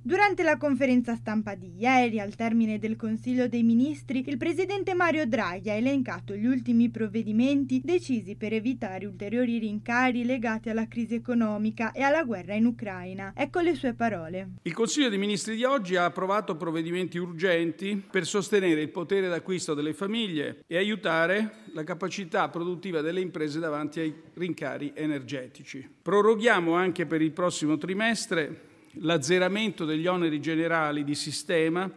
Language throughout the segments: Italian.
Durante la conferenza stampa di ieri, al termine del Consiglio dei Ministri, il presidente Mario Draghi ha elencato gli ultimi provvedimenti decisi per evitare ulteriori rincari legati alla crisi economica e alla guerra in Ucraina. Ecco le sue parole. Il Consiglio dei Ministri di oggi ha approvato provvedimenti urgenti per sostenere il potere d'acquisto delle famiglie e aiutare la capacità produttiva delle imprese davanti ai rincari energetici. Proroghiamo anche per il prossimo trimestre l'azzeramento degli oneri generali di sistema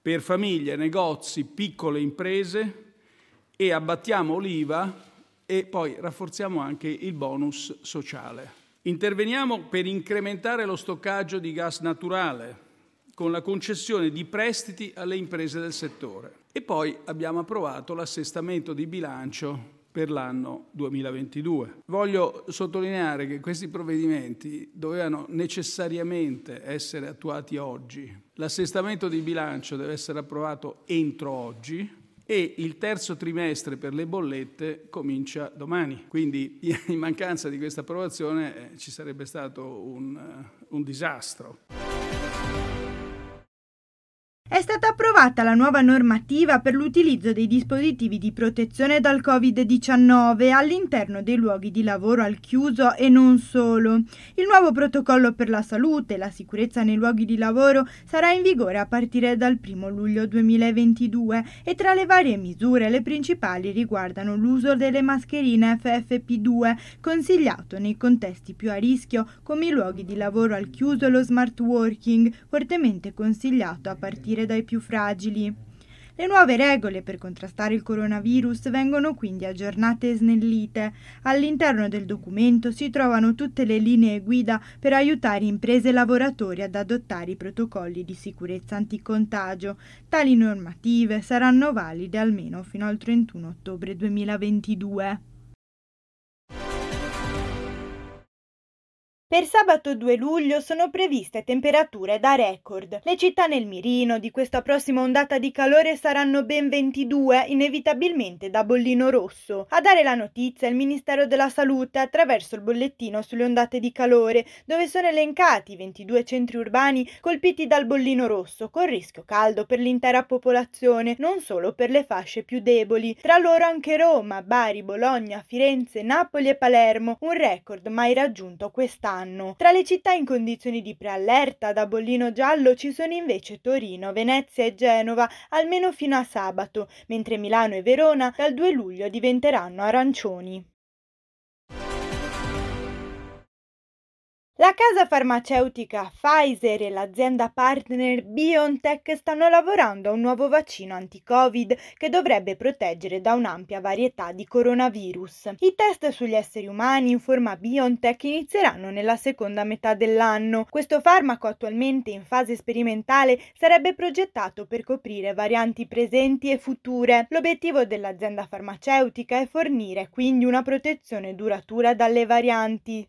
per famiglie, negozi, piccole imprese e abbattiamo l'IVA e poi rafforziamo anche il bonus sociale. Interveniamo per incrementare lo stoccaggio di gas naturale con la concessione di prestiti alle imprese del settore. E poi abbiamo approvato l'assestamento di bilancio per l'anno 2022. Voglio sottolineare che questi provvedimenti dovevano necessariamente essere attuati oggi. L'assestamento di bilancio deve essere approvato entro oggi e il terzo trimestre per le bollette comincia domani. Quindi in mancanza di questa approvazione eh, ci sarebbe stato un, uh, un disastro. È stata approvata la nuova normativa per l'utilizzo dei dispositivi di protezione dal Covid-19 all'interno dei luoghi di lavoro al chiuso e non solo. Il nuovo protocollo per la salute e la sicurezza nei luoghi di lavoro sarà in vigore a partire dal 1 luglio 2022 e tra le varie misure le principali riguardano l'uso delle mascherine FFP2 consigliato nei contesti più a rischio come i luoghi di lavoro al chiuso e lo smart working fortemente consigliato a partire dai più fragili. Le nuove regole per contrastare il coronavirus vengono quindi aggiornate e snellite. All'interno del documento si trovano tutte le linee guida per aiutare imprese e lavoratori ad adottare i protocolli di sicurezza anticontagio. Tali normative saranno valide almeno fino al 31 ottobre 2022. Per sabato 2 luglio sono previste temperature da record. Le città nel mirino di questa prossima ondata di calore saranno ben 22, inevitabilmente da bollino rosso. A dare la notizia il Ministero della Salute attraverso il bollettino sulle ondate di calore, dove sono elencati 22 centri urbani colpiti dal bollino rosso, con rischio caldo per l'intera popolazione, non solo per le fasce più deboli. Tra loro anche Roma, Bari, Bologna, Firenze, Napoli e Palermo, un record mai raggiunto quest'anno anno. Tra le città in condizioni di preallerta da bollino giallo ci sono invece Torino, Venezia e Genova, almeno fino a sabato, mentre Milano e Verona dal 2 luglio diventeranno arancioni. La casa farmaceutica Pfizer e l'azienda partner BioNTech stanno lavorando a un nuovo vaccino anti-Covid che dovrebbe proteggere da un'ampia varietà di coronavirus. I test sugli esseri umani in forma BioNTech inizieranno nella seconda metà dell'anno. Questo farmaco attualmente in fase sperimentale sarebbe progettato per coprire varianti presenti e future. L'obiettivo dell'azienda farmaceutica è fornire quindi una protezione duratura dalle varianti.